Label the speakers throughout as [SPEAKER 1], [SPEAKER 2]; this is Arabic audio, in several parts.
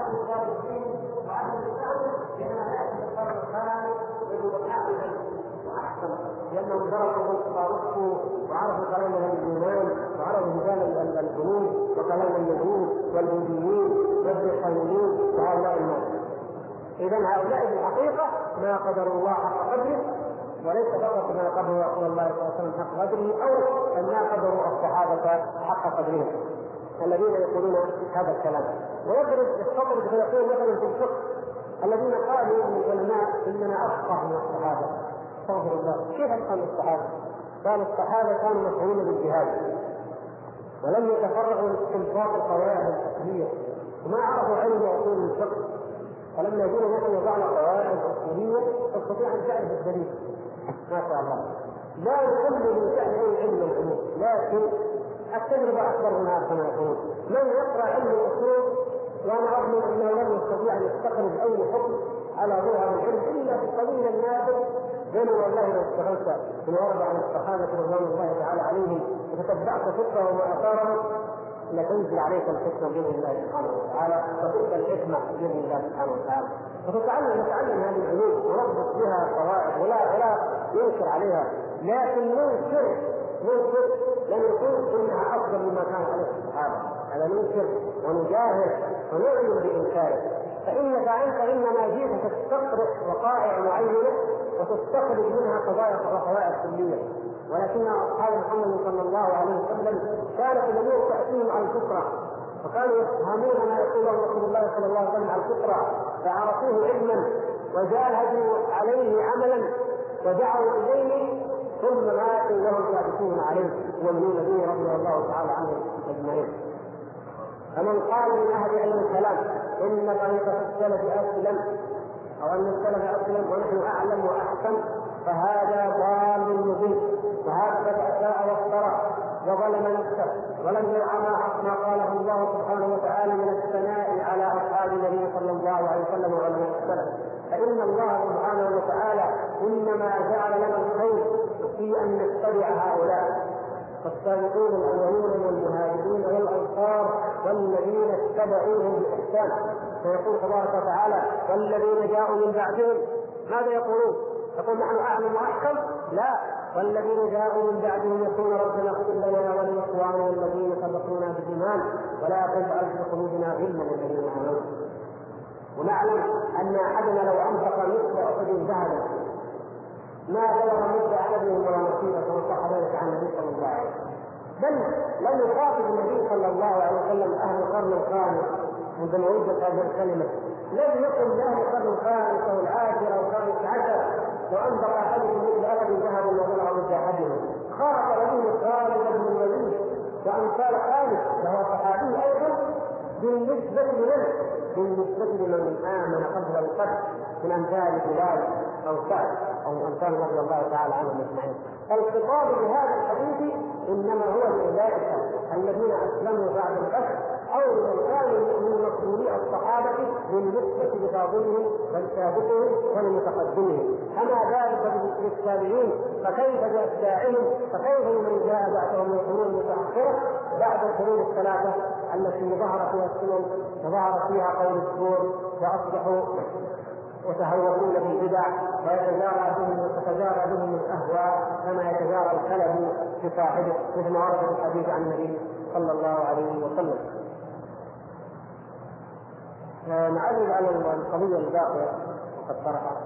[SPEAKER 1] واهل الدين واهل الاسلام بما ياتي القرن الثاني من احسن واحسن لانهم درسوا وصفوا وعرفوا كلام الايمان وعرفوا مجال الجنود وكلام اليهود والبوذيين والبريطانيين وهؤلاء الناس اذا هؤلاء في الحقيقة ما قدروا الله حق قدره وليس فقط ما قدروا رسول الله صلى الله عليه وسلم حق قدره أو ما قدروا الصحابة حق قدرهم. الذين يقولون هذا الكلام. ويضرب يستطرد فيقول مثلا في الفقه الذين قالوا من العلماء إننا افقه من الصحابة. استغفر الله. كيف افقه من الصحابة؟ قال الصحابة كانوا مشغولين بالجهاد. ولم يتفرغوا لاستنباط القواعد الفقهيه وما عرفوا علم أصول الفقه. فلما جينا نحن وضعنا قواعد اصوليه تستطيع أن تعرف الدليل. ما شاء الله. لا يكل من أي علم العلوم. لكن التجربة أكبر منها كما يقولون من يقرأ علم الأصول وأنا أظن أنه لن يستطيع أن يستخرج أي حكم على ظهر العلم إلا في القليل النادر. بين والله لو اشتغلت في ورد عن الصحابة رضوان الله تعالى عليهم وتتبعت فكرهم وآثارهم لتنزل عليك الحكمة بإذن الله سبحانه وتعالى وتؤتى الحكمة بإذن الله سبحانه وتعالى. فتتعلم نتعلم هذه العلوم ونربط بها قواعد ولا ولا ينكر عليها. لكن ننكر ننكر يكون انها أفضل مما كان عليه الصحابه هذا ننكر ونجاهد ونعلن بإنكاره. فإنك أنت إنما جئت تستقرئ وقائع معينه وتستخرج منها قضايا وقواعد كليه ولكن اصحاب محمد صلى الله عليه وسلم كانت الأمور تأتيهم على الفطره وكانوا يفهمون ما يقوله رسول الله صلى الله عليه وسلم على الفطره فعرفوه علما وجاهدوا عليه عملا ودعوا إليه ثم ماتوا وهم ثابتون عليه يؤمنون به رضي الله تعالى عنهم أجمعين. فمن قال من أهل علم الكلام إن طريقة السلف أسلم أو أن السلف أسلم ونحن أعلم وأحسن فهذا ضال مبين. وهكذا اساء وافترى وظلم نفسه ولم يرعى ما ما قاله الله سبحانه وتعالى من الثناء على أصحاب النبي صلى الله عليه وسلم وعلى السلف فإن الله سبحانه وتعالى إنما جعل لنا الخير في أن نتبع هؤلاء. والسابقون الأولون والمهاجرين والأنصار والذين اتبعوهم بإحسان. فيقول تبارك وتعالى والذين جاءوا من بعدهم. ماذا يقولون؟ يقول نحن أعلم وأحكم؟ لا. والذين جاءوا من بعدهم يقول ربنا اغفر لنا ولإخواننا الذين سبقونا بالإيمان. ولا تجعل في قلوبنا غلا للذين آمنوا. ونعلم أن أحدنا لو أنفق مثل احد ذهبا ما بلغ مثل احدهم ولا كما صح ذلك عن النبي صلى الله عليه وسلم. بل لم يخاطب النبي صلى الله عليه وسلم أهل القرن الخامس عندما وجدت هذه الكلمة. لم يقل لاهل القرن الخامس أو العاشر أو الخامس عشر. وانفق أحدهم مثل احد ذهب وبلغ مثل احدهم خاطب به خالد بن الوليد وامثال خالد وهو صحابي أيضا بالنسبة لمن؟ بالنسبة لمن آمن قبل القتل من امثال بلال أو سعد. أو امثال رضي الله تعالى عنهم أجمعين. الخطاب بهذا الحديث إنما هو لاولئك الذين أسلموا بعد القتل أو من كانوا من مسؤولي الصحابة بالنسبة لفاضلهم ولسابقهم ولمتقدمهم. اما ذلك للتابعين فكيف باتباعهم فكيف بمن جاء بعدهم من القرون المتاخره بعد القرون الثلاثة التي ظهر فيها السنن وظهر فيها قول الزور وأصبحوا يتهورون بالبدع ويتجارى بهم وتتجارى بهم الأهواء كما يتجارى الكلب بصاحبه مثل ما ورد في الحديث عن النبي صلى الله عليه وسلم. نعرض على القضية الباقية وقد طرحها.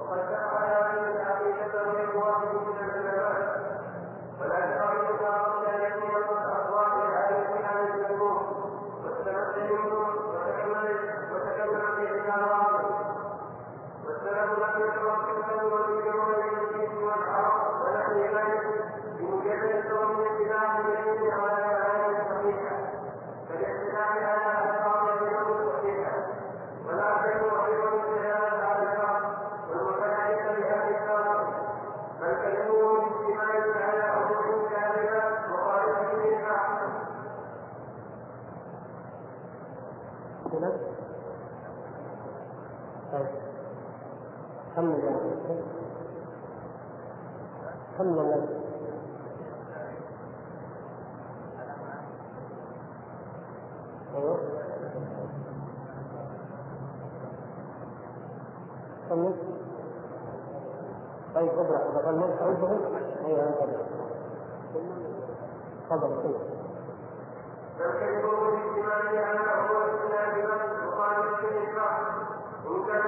[SPEAKER 2] وقد شرع هذه العقيده واخوانه من ولكن ان يكون الاقوال العالمين بمجرد كون اتباع فالاعتماد على
[SPEAKER 1] محمد صلى الله عليه وسلم صلي طيب ابرع اذا كان ملك عذره أيوه تفضل تفضل
[SPEAKER 2] فالكذب بالاجتماع على هو الاسلام بمن وقال الشيخ ان
[SPEAKER 1] كان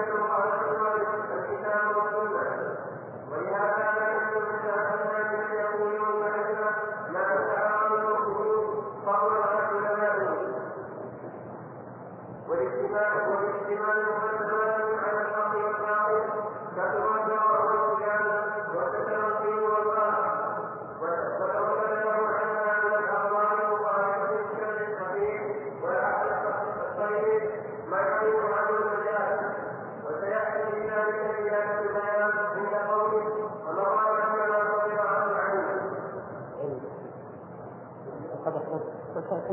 [SPEAKER 1] أخذت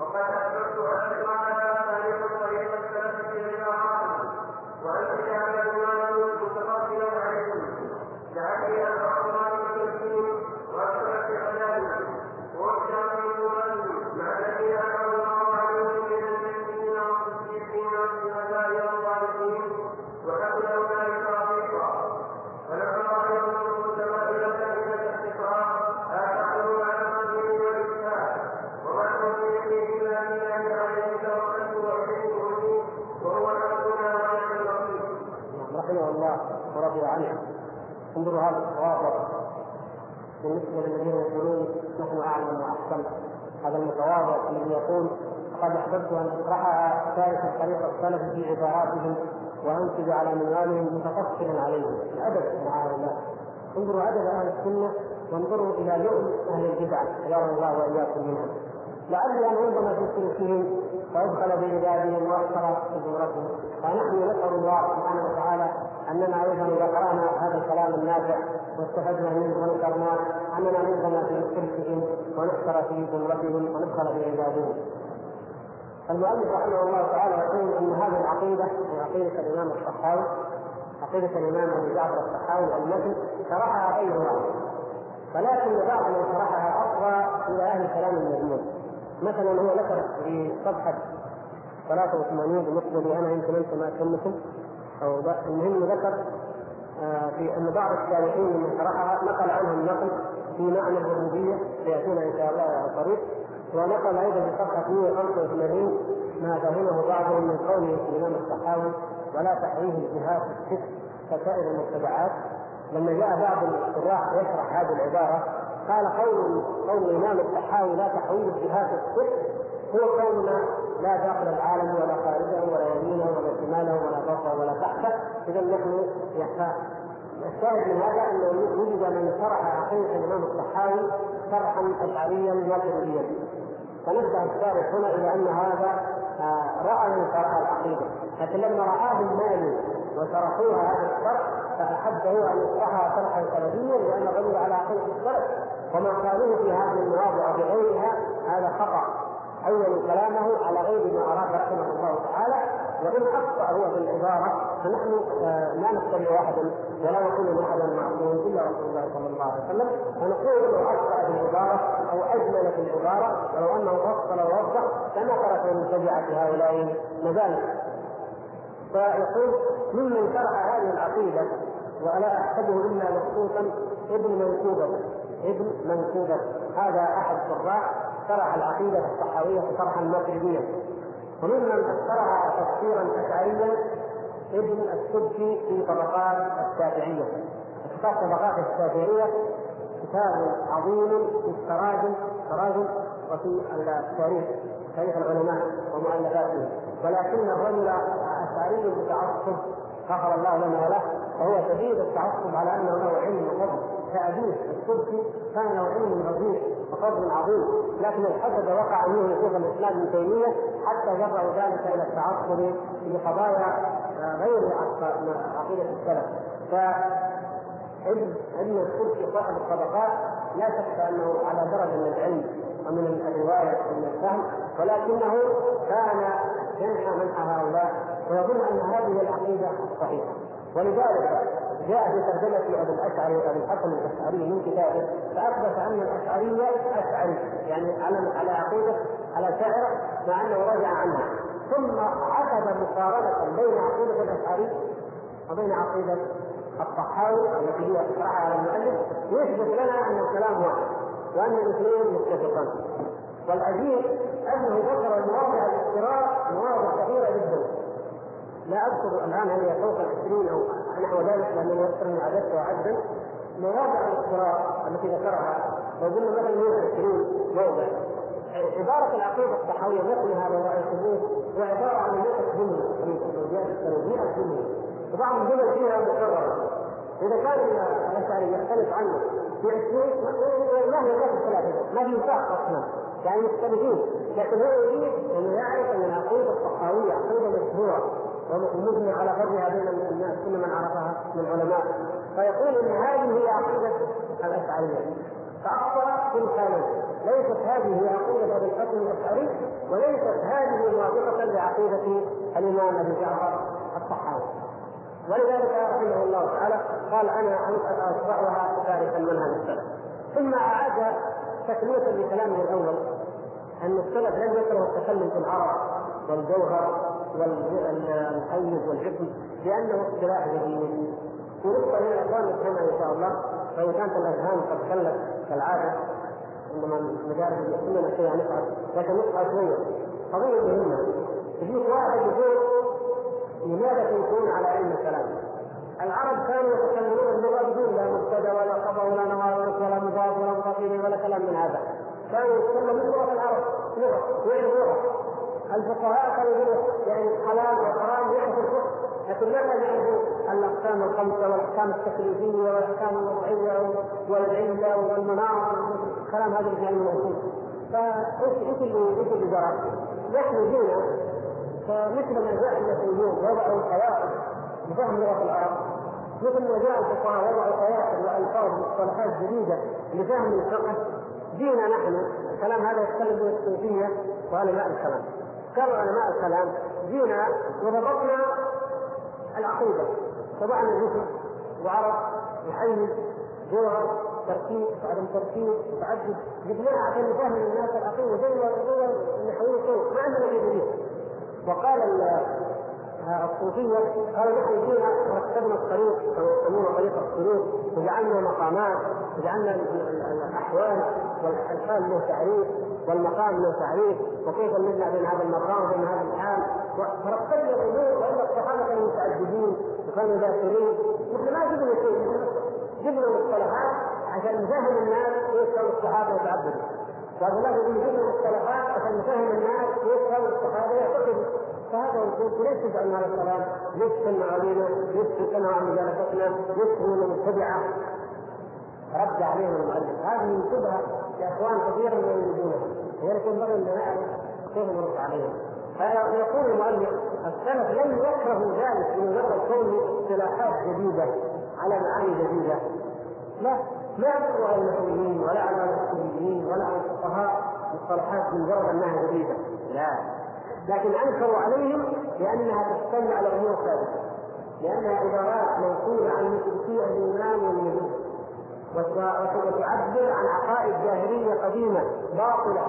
[SPEAKER 2] وقد أثبت أن المعنى طريق طريق السلف في الإمارات وأن كتاب المال متقبلا عليهم
[SPEAKER 1] للذين يقولون نحن أعلم وأحسن. هذا المتواضع الذي يقول لقد أحببت أن اشرحها ثالث طريق السلف في عباراتهم وانتج على منوالهم متفصلا عليهم. الادب مع هؤلاء انظروا أدب أهل السنة وانظروا إلى لؤم أهل البدع. حذرنا الله وإياكم منهم لعلي أن انظم في سلوكهم وادخل بعبادهم وأكثر في زمرتهم فنحن نسأل الله سبحانه وتعالى أننا أيضا إذا قرأنا هذا الكلام النافع واستفدنا منه ونكرناه اننا ننظم في سلوكهم ونحشر في زمرتهم وندخل بعبادهم. المؤلف رحمه الله تعالى يقول إن هذه العقيدة هي عقيدة الإمام الصحاوي عقيدة الإمام ابي جعفر الصحاوي المتن شرحها غير واحد. ولكن بعض من شرحها اصغى إلى أهل الكلام المذموم مثلا هو ذكر في صفحة 83 بالنسبة لي أنا يمكن انت ما تهمكم أو المهم ذكر في أن بعض التابعين من شرحها نقل عنهم نقل في معنى الربوبية سيأتينا إن شاء الله على الطريق ونقل أيضا في صفحة 185 ما فهمه بعضهم من قوله الإمام الصحاوي ولا تحريه الجهات الست كسائر المتبعات. لما جاء بعض الشراح يشرح هذه العبارة قال قول قول الإمام الصحاوي لا تحويل الجهات الست هو كوننا لا داخل العالم ولا خارجه ولا يمينه ولا شماله ولا فوقه ولا تحته. اذا نحن يخاف الشاهد من هذا أنه وجد من شرح عقيده الإمام الصحاوي شرحا اشعريا ماتريديا فنبدأ الشارح هنا إلى أن هذا آه، رأى من شرح العقيدة. لكن لما رآه المالي وشرحوها هذا الشرح فأحب هو أن يشرحها شرحا سلفيا لأن الرجل على عقيدة السلف وما قالوه في هذه المواضع وبغيرها هذا خطأ. حولوا كلامه على غير ما أراد رحمه الله تعالى وإن أخطأ هو في العبارة فنحن آه، لا نتبع واحدا ولا نقول احدا معصوم إلا رسول الله صلى الله عليه وسلم. فنقول إنه أخطأ في العبارة أو أجمل في العبارة ولو أنه فصل ووضح لما ترك المبتدعه هؤلاء مذاهب فيقول ممن شرح هذه العقيدة ولا أحسبه إلا مخصوصا ابن منكوبه ابن منكوبه هذا أحد شراح شرح العقيدة الصحاويه شرحا ماتريديا وممن فسرها تفسيرا اشعريا ابن السبكي في طبقات الشافعيه كتاب طبقات الشافعيه كتاب عظيم في التراجم تراجم وفي التاريخ تاريخ العلماء ومؤلفاتهم ولكن الرجل اشعري متعصب غفر الله لنا وله وهو شديد التعصب على أنه له علم وفضل كابيه السبكي كان له علم رفيع وفضل عظيم. لكن الحسد وقع منه شيخ الإسلام ابن تيمية حتى جروا ذلك إلى التعصب بقضايا غير عقيدة السلف. فعلم علم السبكي صاحب الطبقات لا شك أنه على درجة من العلم ومن الرواية ومن الفهم ولكنه كان ينحى منحى هؤلاء ويظن أن هذه العقيدة الصحيحه ولذلك جاء في ترجمة أبي الأشعري أبي الحسن الأشعري من كتابه فأثبت أن الأشعرية أشعري يعني على على عقيدة على شعر مع أنه رجع عنها. ثم عقد مقارنة بين عقيدة الأشعري وبين عقيدة الطحاوي التي هي شرعها على المؤلف. يثبت لنا أن الكلام واحد وأن الاثنين متفقان. والعجيب أنه ذكر مواضع الافتراء مواضع كثيرة جدا. لا أذكر الآن هل هي فوق العشرين أو نحو ذلك لأنه يذكرني عددتها عدا مواضع الافتراء التي ذكرها لو قلنا مثلا 120 موضع. عبارة العقيدة الصحوية مثلها لو رأيتموه هو عبارة عن 100 جملة تقريبا 100 جملة وبعض الجمل فيها مكررة إذا كان الأشعري يختلف عنه في 20 ما هي ذات الثلاثة ما في نفاق أصلا؟ يعني مختلفين. لكن هو يريد أن يعرف أن العقيدة الصحاوية عقيدة مشهورة. ومجمع على فضلها بين الناس كل من عرفها من العلماء فيقول إن هذه هي عقيدة الأشعرية. فأخطأ في الحالين ليست هذه هي عقيدة ابي الحسن الأشعري وليست هذه موافقة لعقيدة الإمام أبي جعفر الطحاوي. ولذلك رحمه الله تعالى قال أنا اشرعها تاركا منهج السلف. ثم أعاد تكمله لكلامه الأول أن السلف لم يكرهوا التكلم في العرب والجوهر والحيز والجسم لأنه اصطلاح جديد. ونقطة من الأخوان نفهمها إن شاء الله وإن كانت الأذهان قد كلت كالعادة عندما المدارس كلنا فيها نقعد لكن نقعد شوية قضية مهمة. يجيك واحد يقول لماذا تنكرون على علم الكلام؟ العرب كانوا يتكلمون اللغة بدون لا مبتدأ ولا خبر ولا نواقص ولا مضاف ولا مضاف ولا كلام من هذا. كانوا يتكلمون لغة العرب لغة ويعرفوها الفقهاء كانوا يقولوا يعني حلال وحرام يعرفوا الفقه. لكن ما يعرفوا الاقسام الخمسه والأحكام التكليفية والأحكام الوضعية والعله والمناط الكلام هذا في علم الاصول فايش إيش اللي إيش اللي جرى؟ نحن جينا فمثل ما جاء المسيحيون وضعوا قواعد لفهم لغة العرب. مثل ما جاء الفقهاء وضعوا قواعد والفاظ ومصطلحات جديده لفهم الفقه. جينا نحن الكلام هذا يتكلم بالصوفية وعلماء الكلام قالوا علماء الكلام جينا وضبطنا العقيدة. وضعنا جسم وعرض وحيز جوهر تركيب وعدم تركيب وتعدد جبناها عشان نفهم الناس العقيدة زي ما النحويين ما عندنا شيء جديد وقال الصوفية قالوا نحن جينا ورتبنا الطريق يسمونه طريق السلوك وجعلنا مقامات. وجعلنا الأحوال والحال له تعريف والمقام له تعريف وكيف نجمع بين هذا المقام وبين هذا الحال فرتبنا الأمور وان الصحابه كانوا متعجبين وكانوا ذاكرين نحن ما جبنا شيء جبنا مصطلحات عشان نفهم الناس كيف كانوا الصحابة يتعبدوا الله يقول جبنا مصطلحات عشان نفهم الناس كيف كانوا الصحابة يعتقدوا فهذا يقول ليش تجعل هذا الكلام؟ ليش تمنع علينا؟ ليش تمنع عن مجالستنا؟ ليش هو مبتدعة؟ رد عليهم المؤلف. هذه شبهه لاخوان كثير من يريدونها لذلك ينبغي ان نعرف كيف نرد عليهم. فيقول المؤلف السلف لم يكرهوا ذلك من مجرد كون اصطلاحات جديدة على معاني جديدة. لا ما يذكروا على المسلمين ولا على الاصوليين ولا على الفقهاء مصطلحات مجرد انها جديدة. لا. لكن أنكروا عليهم لأنها تشتمل على امور ثابته لأنها عبارات منقوله عن مشركي الايمان والنبي وتعبر عن عقائد جاهلية قديمة باطلة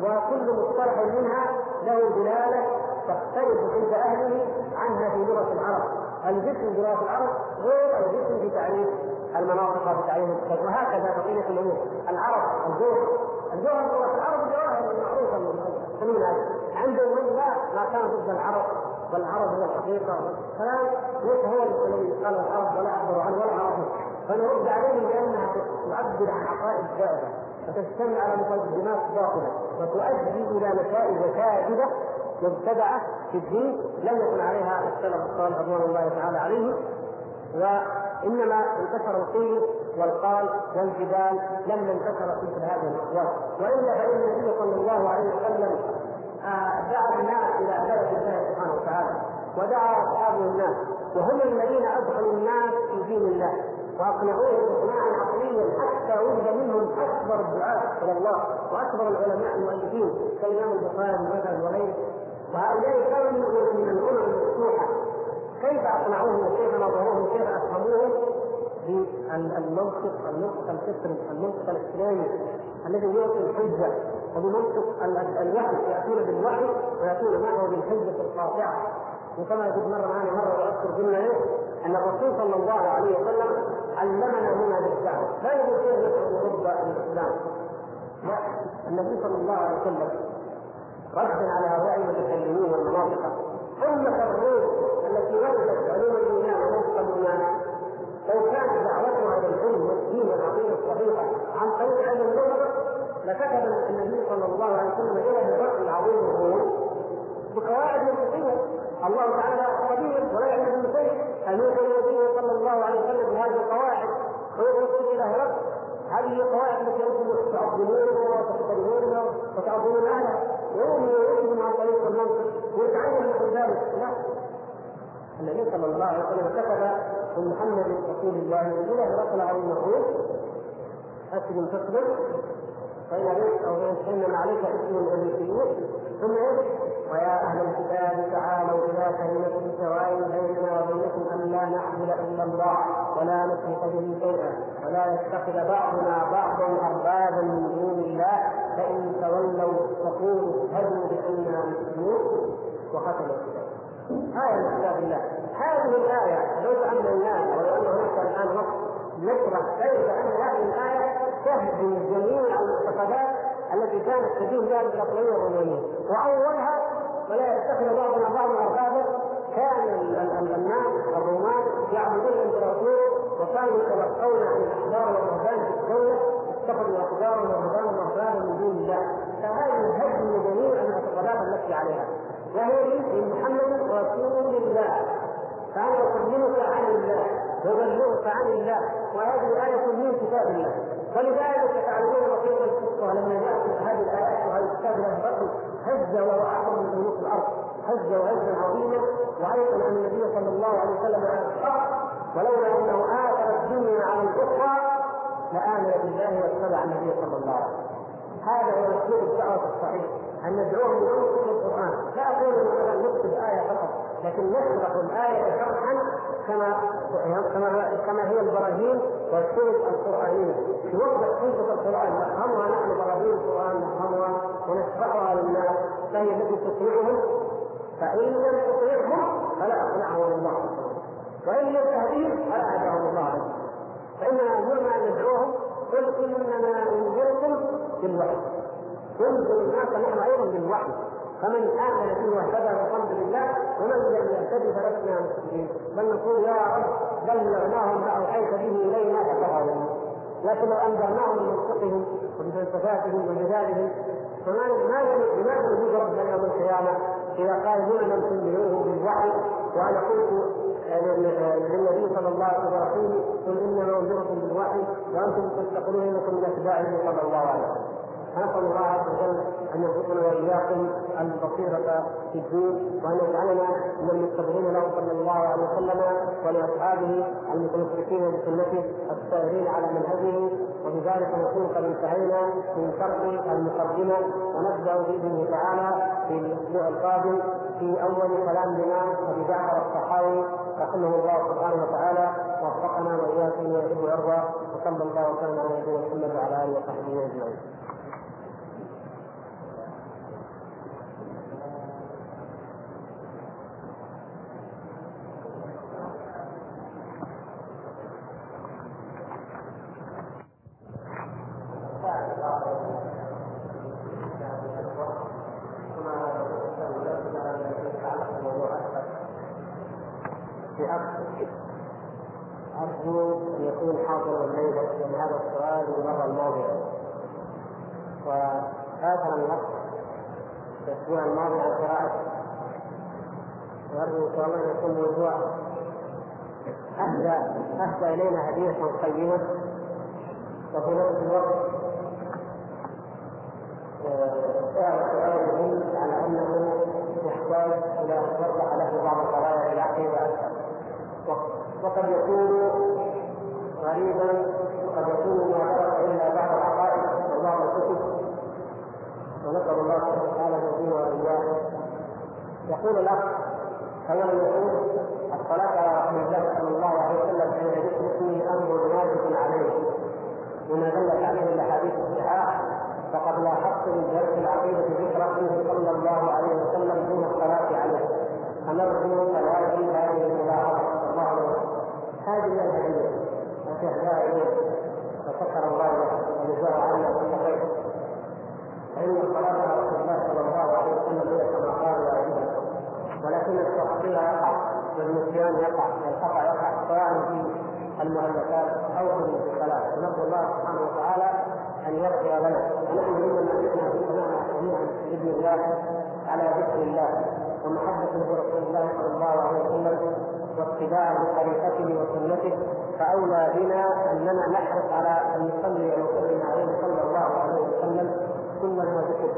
[SPEAKER 1] وكل مصطلح منها له دلالة تختلف عند أهله عنها في لغة العرب. الجسم في لغه العرب غير الجسم في تعريف المناطق في تعريف الكتاب وهكذا بقية الأمور. العرب الجوهر. الجوهر في لغة العرب الجواهر المعروفه المسلمين عندهم من لا ما كان ضد العرب والعرب هو الحقيقة. كلام ليس هو الذي قال العرب ولا اخبروا عنه ولا عرفوا فنرد عليهم بأنها تعبر عن عقائد زائده وتجتمع على مقدمات باطلة وتؤدي إلى نتائج كاذبة مبتدعة في الدين لم يكن عليها السلف الصالح رضوان الله تعالى عليهم. وإنما انتشر القيل والقال والجبال لما انتشر مثل هذه الاقوال وإلا فإن النبي صلى الله عليه وسلم دعا الناس إلى عبادة الله سبحانه وتعالى ودعا أصحابه الناس وهم الذين أدخلوا الناس واقنعوهم اقناعا عقليا حتى وجد منهم أكبر الدعاة إلى الله وأكبر العلماء المؤلفين كالإمام البخاري مثلا وغيره وهؤلاء كانوا من الأمم المفتوحة. كيف اقنعوهم وكيف نظروهم وكيف افهموهم بالمنطق المنطق الفطري المنطق الإسلامي الذي يعطي الحجة. وبمنطق الوحي يأتون بالوحي ويأتون معه بالحجة القاطعة. وكما يقول مرة معنا مرة وأذكر إيه أن الرسول صلى الله عليه وسلم علمنا هنا بالدعوه لا كيف ندعو ضد الإسلام؟ لا النبي صلى الله عليه وسلم ردا على هؤلاء المتكلمين والمناطق أمة الروم التي وجدت علوم الإيمان ونصف الايمان لو كانت دعوتها العلم والدين والعقيده الصحيحه عن طريق علم اللغة لكتب النبي صلى الله عليه وسلم إلى هرقل العظيم الروم بقواعد منطقيه الله تعالى قدير ولا يعلم من شيء ان يوحي النبي صلى الله عليه وسلم بهذه القواعد ويوصل إلى هرقل هذه القواعد التي أنتم تعظمونها وتحترمونها وتعظمون اهلها يوم يوصل عن طريق المنطق ويتعلم من ذلك لا النبي صلى الله عليه وسلم كتب من محمد رسول الله إلى هرقل عظيم الروم اسلم تسلم فإن عليك أو إن عليك اسم الأمريكيين ثم؟ ويا أهل الكتاب تعالوا إلى كلمة سواء بيننا وبينكم أن لا نعبد إلا الله ولا نشرك به شيئا ولا يتخذ بعضنا بعضا أربابا من دون الله فإن تولوا فقولوا اشهدوا بأننا مسلمون وختم الكتاب. آية من كتاب الله. هذه الآية لو تأملناها ولو أن هناك الآن نص نشرح كيف أن هذه الآية تهدم جميع المعتقدات التي كانت تدين بها الإسرائيلية الرومانية وأولها ولا يتخذ بعضنا بعضا أربابا كان الناس الرومان يعبدون الإمبراطور وكانوا يتلقون عن الأحبار والرهبان في الدولة اتخذوا أحبارا ورهبانا وأربابا من دون الله فهذه هدم جميع المعتقدات التي عليها وهي من محمد رسول الله فأنا أكلمك عن الله وأبلغك عن الله وهذه آية من كتاب الله ولذلك تعلمون رسول القصة لما جاءت هذه الآيات وهذا الكتاب له بطل هز أعظم من ملوك الأرض هز وهزا عظيما وأيضا أن النبي صلى الله عليه وسلم على الحق ولولا أنه آثر الدنيا على الأخرى لآمن بالله واتبع النبي صلى الله عليه وسلم. هذا هو اسلوب الدعوة الصحيح. أن ندعوهم بنص القرآن. لا أقول مثلا نكتب آية فقط لكن نشرح الآية شرحا كما كما كما هي البراهين والشروط القرآنية. وقت حجه القرآن نفهمها نحن براهين القرآن نفهمها ونشرحها للناس فهي التي تقنعهم فإن لم تقنعهم فلا أقنعهم الله. وإن لم تهديهم فلا هداهم الله. امرنا ان ندعوهم قل إنما أنذركم بالوحي. ينذر الناس نحن أيضا بالوحي. فمن آمن به واهتدى فالحمد لله ومن لم يهتدي فلسنا مسلمين. بل نقول يا رب بلغناهم ما اوحيت به إلينا فكفروا لكن لو أنذرناهم بمنطقهم وبفلسفاتهم وجدالهم فما لماذا نجيب ربنا يوم القيامة إذا قال هنا لم تنذروه بالوحي وأنا قلت للنبي صلى الله عليه وسلم قل إنما أنذركم بالوحي وأنتم تستقبلون انكم من أتباعه صلى الله عليه وسلم. فنسال الله عز وجل أن يرزقنا وإياكم البصيرة في الدين وأن يجعلنا من المتبعين له صلى الله عليه وسلم ولأصحابه المتمسكين بسنته السائرين على منهجه وبذلك نكون قد انتهينا من شرح المقدمة ونبدأ باذنه تعالى في الأسبوع القادم في أول كلام لنا ابي جعفر الصحاوي رحمه الله سبحانه وتعالى وفقنا وإياكم ويحب ويرضى وصلى الله وسلم على نبينا محمد وعلى آله وصحبه أجمعين. أرجو أن يكون حاضرا الليلة من هذا السؤال المرة الماضية وآثر النص في الأسبوع الماضي عن قراءة وأرجو إن شاء الله أن يكون موضوع أهدى أهدى إلينا هدية قيمة وفي نفس الوقت اعرف سؤال مهم على أنه يحتاج إلى أن توضح له بعض القضايا العقيدة أكثر وقد يكون غريبا وقد يكون ما شرع إلا بعض العقائد. وبعض الكتب ونسأل الله سبحانه وتعالى واياه يقول الأخ اولا يقول الصلاة على رسول الله صلى الله عليه وسلم عند ذكر اسمه أمر واجب عليه. بما دلت عليه الأحاديث الصحاح فقد لاحظت من درس العقيدة ذكر اسمه صلى الله عليه وسلم دون الصلاة عليه. فنرجو تلاشي هذه الملاحظه الله عليه الشيخ دائما فشكر الله وجزاه عنا كل خير فإن صلاة رسول الله صلى الله عليه وسلم هي كما قال واجبة ولكن التقصير يقع والنسيان يقع والخطأ يقع سواء في المؤلفات أو في الصلاة نسأل الله سبحانه وتعالى أن يغفر لنا ونحن نريد أن نحن في جميعا بإذن الله على ذكر الله ومحبة رسول الله صلى الله عليه وسلم واتباع لطريقته وسنته فأولى بنا أننا نحرص على أن نصلي ونسلم عليه صلى الله عليه وسلم كل ما ذكر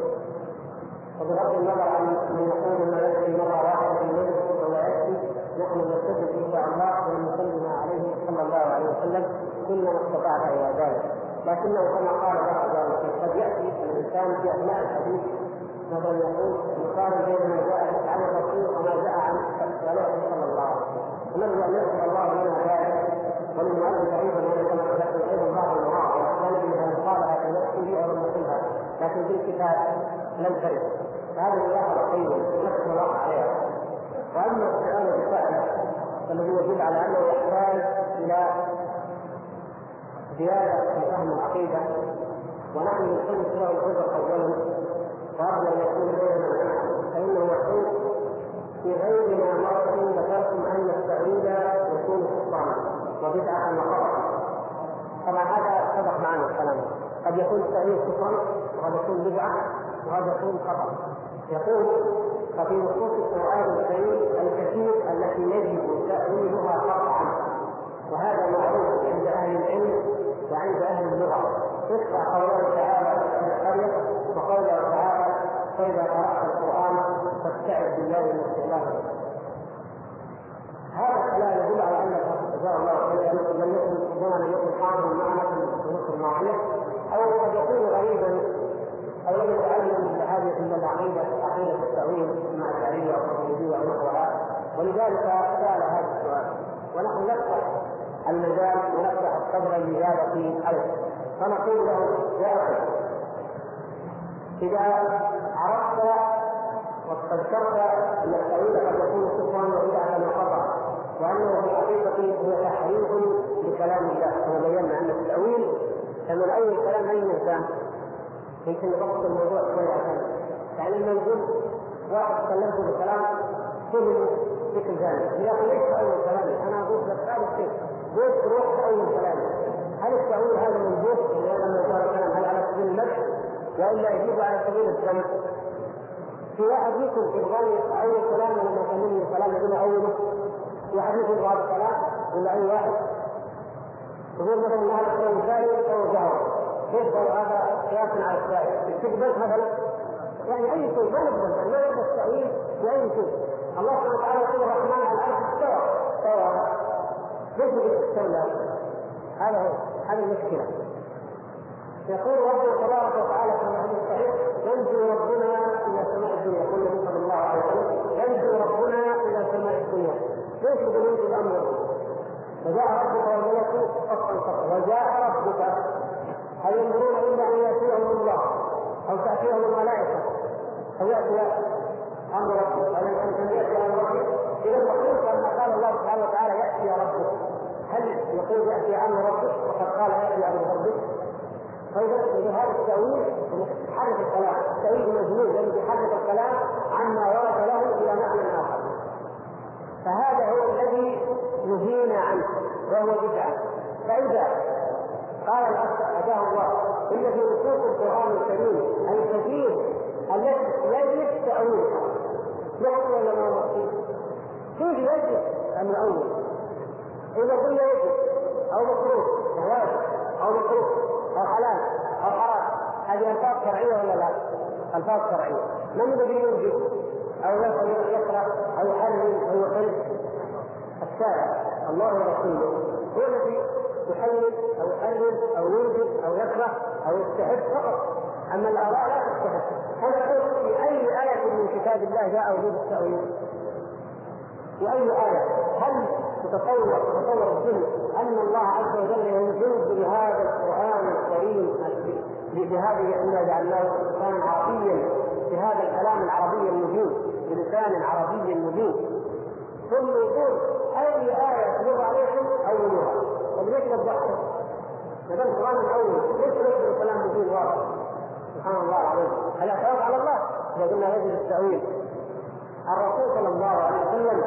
[SPEAKER 1] وبغض النظر عن من يقول ما يكفي مرة واحدة في المجلس ولا يكفي نحن نلتزم إن شاء الله ونسلم عليه صلى الله عليه وسلم كل ما استطعنا إلى ذلك. لكنه كما قال بعض قد يأتي الإنسان في أثناء الحديث مثلا يقول يقارن بين ما جاء عن الرسول وما جاء عن الرسول صلى الله عليه وسلم ان يغفر الله لنا ذلك وللمؤلف أيضا كما ذكرت أيضا بعض المواضع ندري هل قالها في نفسه أو لم يقلها لكن في الكتاب لم ترد فهذه ملاحظه طيبه نشكر الله عليها واما السؤال بالفعل فالذي يدل على انه يحتاج إلى زياده في فهم العقيده ونحن نصنف له العذر اولا وارجو ان يكون بيننا فانه يقول في غير ما مرة ذكرتم أن التأويل يكون حصانا وبدعة وخطأ طبعا هذا سبق معنا الكلام. قد يكون التأويل كفرا وقد يكون بدعة وقد يكون خطأ. يقول ففي نصوص القرآن الكريم الكثير التي يجب تأويلها قطعا وهذا معروف عند أهل العلم وعند أهل اللغة. اسمع قوله تعالى في القرية وقوله تعالى فإذا قرأت القرآن فاستعذ بالله من استعلاء هذا الكلام يدل على ان جزاه الله خيرا لم يكن ربما لم يكن حاضرا معنا في الدروس الماضيه أو قد يكون غريبا أو لم يتعلم بهذه من العقيده عقيده التاويل مع الشعريه والتوحيديه ونحوها ولذلك سال هذا السؤال ونحن نفتح المجال ونفتح الصدر للاجابه عليه فنقول له يا أخي إذا عرفت واستذكرت أن التأويل قد يكون كفرا وبدعه وخطا وأنه في الحقيقة هو تحريف لكلام الله. كما بينا أن التأويل لما اول كلام أي إنسان. يمكن نبسط الموضوع شوية عشان يعني لما نقول واحد كلمته بكلام كل ذكر ذلك. لكن ليس اول كلامي أنا أقول لك هذا الشيء. قلت روح اول كلامي هل التأويل هذا موجود؟ يقال الكلام هل على سبيل المدح؟ والا يجيب على سبيل الذم؟ في واحد في الغني اول كلام لما يكلمني كلام يقول اوله في واحد يكتب هذا الكلام ولا أي واحد. يقول مثلا هذا الكلام ثاني أو جاوب كيف هذا؟ قياس على يكتب بس مثلا. يعني أي شيء ما نقبل ما نقبل التأويل في أي شيء. الله سبحانه وتعالى يقول الرحمن على العرش استوى استوى كيف استولى هذا هو هذه المشكلة. يقول ربنا تبارك وتعالى في الحديث الصحيح ينزل ربنا إلى سماء الدنيا. يقول النبي صلى الله عليه وسلم ينزل ربنا إلى سماء الدنيا. ليش ينزل الأمر. فجاء ربك والملك صفا صفا وجاء ربك. هل ينظرون إلا أن يأتيهم الله أو تأتيهم الملائكة؟ أو ياتي أمر ربك. هل ان يأتي أمر ربك اذا المقصود لما قال الله سبحانه وتعالى. يأتي ربك. هل يقول يأتي أمر ربك؟ وقد قال يأتي أمر ربك. فإذا هذا التأويل يحرك الكلام، التأويل مجنون لأنه يحرك الكلام عما ورد له إلى معنى آخر. فهذا هو الذي نهينا عنه وهو بدعة. فإذا قال الأخ هداه الله إن في نصوص القرآن الكريم الكثير التي يجب تأويلها. نحن ولا ما نحن؟ كيف يجب أن نؤول؟ إذا قلنا يجب أو مكروه أو واجب أو مكروه أو حرام. هذه ألفاظ شرعية ولا لا؟ ألفاظ شرعية. من الذي يوجب أو يكره أو يحرم أو يحل الشارع. الله ورسوله. هو الذي يحلل أو يحرم أو يوجب أو يكره أو يستحب فقط. أما الآراء لا تستحب هل نقول في أي آية من كتاب الله جاء وجود التأويل؟ في أي آية؟ هل تتصور تتصور الذهن أن الله عز وجل ينزل بهذا القرآن الكريم بهذه انا جعلناه قرآنا عربيا بهذا الكلام العربي المبين بلسان عربي مبين ثم يقول أي آية تمر عليكم؟ اولوها طب ليش وضحتها؟ ما دام القرآن الأول ليش تذكر كلام مبين واضح؟ سبحان الله العظيم. هل خلاف على الله؟ إذا قلنا يجب التأويل. الرسول صلى الله عليه وسلم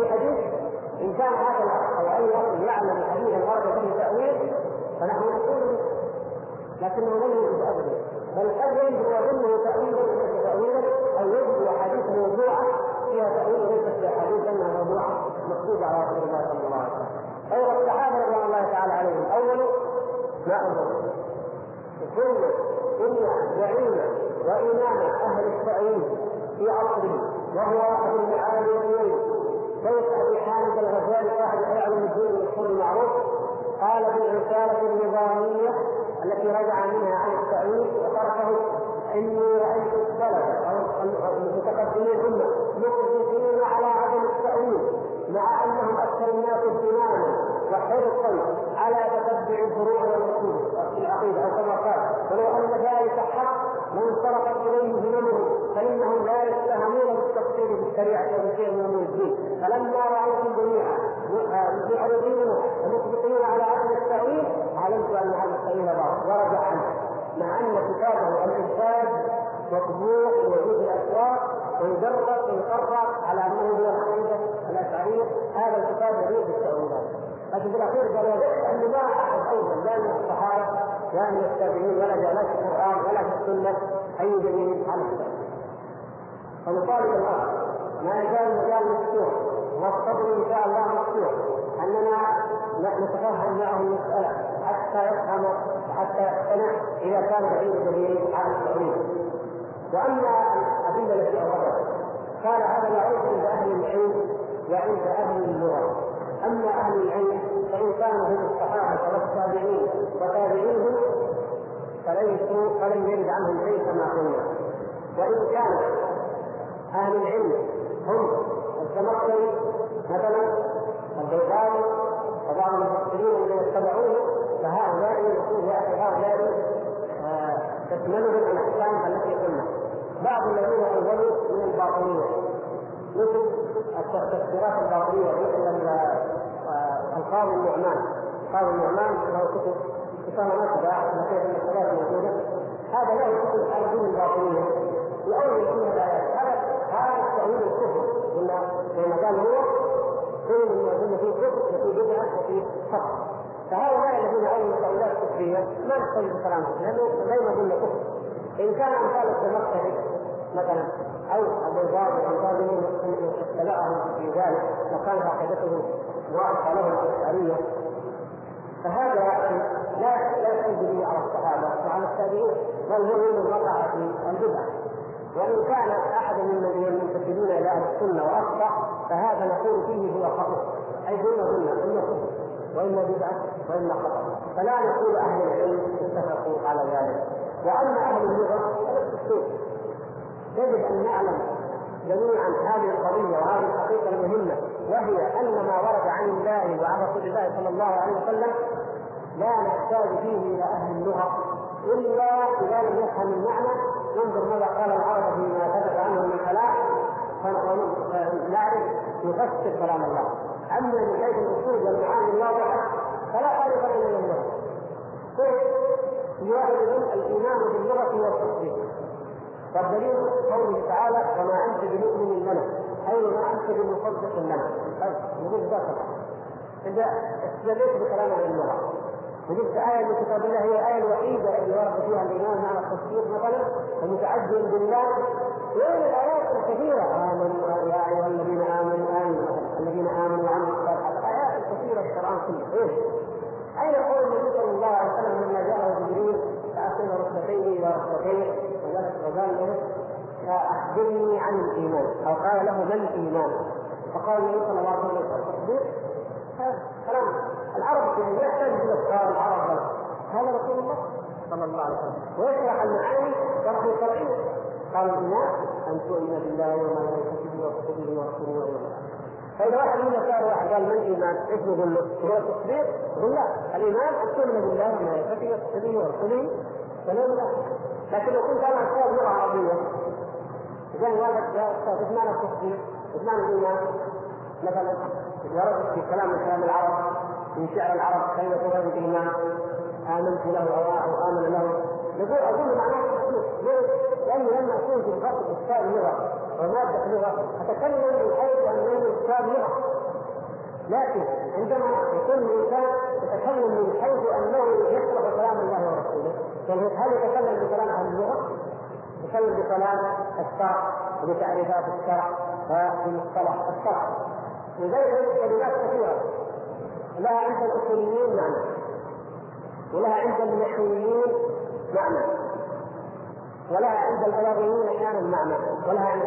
[SPEAKER 1] في حديث إن كان هذا أو اي رجل يعلم حديثا ورد فيه تأويل فنحن نقول لكنه لم يجد أبدا. بل قد يجد ويظنه تاويلا وليس تاويلا أو يجد أحاديث موضوعة فيها تأويل ليست في أحاديث أنها موضوعة مكتوبه على رسول الله صلى الله عليه وسلم. أيضا الصحابه رضوان الله تعالى عليهم اول ما انظروا ثم إن زعيم وإمام أهل التأويل في عصره وهو أبو المعالي حامد الغزالي صاحب اعلم الدين والشر المعروف قال في الرساله النظاميه التي رجع منها عن التاويل وتركه اني رايت السلف أو المتقدمين هم مقبلين على عدم التاويل مع انهم أكثر الناس اهتماما وحرصا على تتبع الفروع والاصول في العقيده أو كما قال ولو ان ذلك حق لانصرفت اليه هممهم فانهم لا يتهمون بالتقصير في الشريعه وبشيء من امور الدين فلما رايتم جميعا معرضين ومطبقين على عدم التاويل علمت ان هذا التاويل باطل ورجع عنه مع ان كتابه الانتاج مطبوع وجود الاسواق ويدرس ويقرر على انه هو العقيده الاشعريه هذا الكتاب يليق بالتاويلات لكن في الاخير قالوا انه ما احد أيضا لا من الصحابه لا من التابعين ولا لا في القران ولا في السنة اي دليل على التاويل فنطالب الاخ ما يزال المجال مفتوح والصبر ان شاء الله مفتوح اننا نتفهم معه المساله حتى يفهم وحتى يقتنع إذا كان بعيد دليل على التاويل وأما الادله التي اوردت قال هذا يعود عند أهل العلم وعند أهل اللغة. أما أهل العلم فإن كانوا هم الصحابة والتابعين وتابعيهم فليسوا فلم يرد عنهم شيء كما قلنا. وإن كان أهل العلم هم التمكن مثلا البيضاوي وبعض المفسرين الذين اتبعوه فهؤلاء يقول يا أخي هؤلاء تشملهم الاحكام التي قلنا. بعض الذين انزلوا من الباطنية. مثل التفسيرات الباطنية مثل القاضي النعمان. القاضي النعمان له كتب كتاب نكبه لكن المسألات موجوده هذا له كتب على الدين الباطنية. يؤول فيها الآيات. هذا هذا التأويل الكفر. قلنا لما قال هو كل من يظن فيه كفر وفي بدعة وفي خطأ فهؤلاء الذين الكفريه ما نستوعب بكلامهم لأنه لا يظن كفر إن كان أمثال التمكن مثلا أو البيضاء وامثالهم اتبعهم في ذلك وكانت عقيدته واضحه لهم الاشعريه فهذا لا لا يحتج به على الصحابة وعلى التابعين بل هو ممن وقع في البدع. وإن كان أحد من المنتسبين إلى أهل السنة واخطا فهذا نقول فيه هو خطأ أي قلنا اما كفر واما بدعة واما خطأ. فلا نقول أهل العلم اتفقوا على ذلك. وأما أهل اللغة الشيء يجب أن نعلم جميعا هذه القضية وهذه الحقيقة المهمة وهي أن ما ورد عن الله وعن رسول الله صلى الله عليه وسلم لا نحتاج فيه إلى أهل اللغة إلا إذا لم يفهم المعنى. ننظر ماذا قال العرب فيما ثبت عنهم من كلام فنعرف نفسر كلام الله. اما من حيث الاصول والمعاني الواضحة فلا فرق بين اللغة يوحد الإيمان باللغة والتصديق والدليل قوله تعالى وما أنت بمؤمن لنا. اي ما أنت بمصدق لنا. طيب نقول ذاك إذا استدليت بكلام اللغة وجدت آية من كتاب الله هي الآية الوحيدة اللي ورد فيها الإيمان معنى التصديق مثلا ومتعجل بالله. وين الآيات الكثيرة. آمنوا يا أيها الذين آمنوا آمنوا الذين آمنوا وعملوا الصالحات. الآيات الكثيرة في القرآن كله إيه؟ أين قول النبي صلى الله عليه وسلم لما جاءه جبريل فأسلم ركبتين إلى ركبتين وقال له فأخبرني عن الإيمان. أو قال له ما الإيمان؟ فقال النبي صلى الله عليه وسلم التصديق كلام. العرب لا يحتاج إلى افكار العرب هذا رسول الله صلى الله عليه وسلم. ويشرح المعاني شرح شرعي قال الايمان أن تؤمن بالله وملائكته وكتبه ورسوله واليوم فإذا واحد منا سال واحد قال من الإيمان؟ إيش نقول له؟ هو التصديق؟ يقول لا الإيمان أن تؤمن بالله وملائكته وكتبه ورسله فلان لا لكن لو كنت أنا أستاذ لغة عربية اذا واحد يا أستاذ إيش معنى التصديق؟ إيش معنى الإيمان؟ مثلا ورد في كلام كلام العرب في شعر العرب كلمة تغير الإيمان آمنت له أو آمن له يقول أقول معناه التصديق ليش؟ لأني لما أكون في الغرب أستاذ لغه وماده لغه أتكلم من حيث انني أستاذ لغه لكن عندما يكون الإنسان يتكلم من حيث أنه يشرح كلام الله ورسوله يعني هل يتكلم بكلام أهل اللغة؟ يتكلم بكلام الشرع وبتعريفات الشرع وبمصطلح الشرع. لذلك كلمات كثيرة. لها عند الأصوليين معنى. ولها عند النحويين معنى. ولها عند البلاغيين أحيانا معنى. ولها عند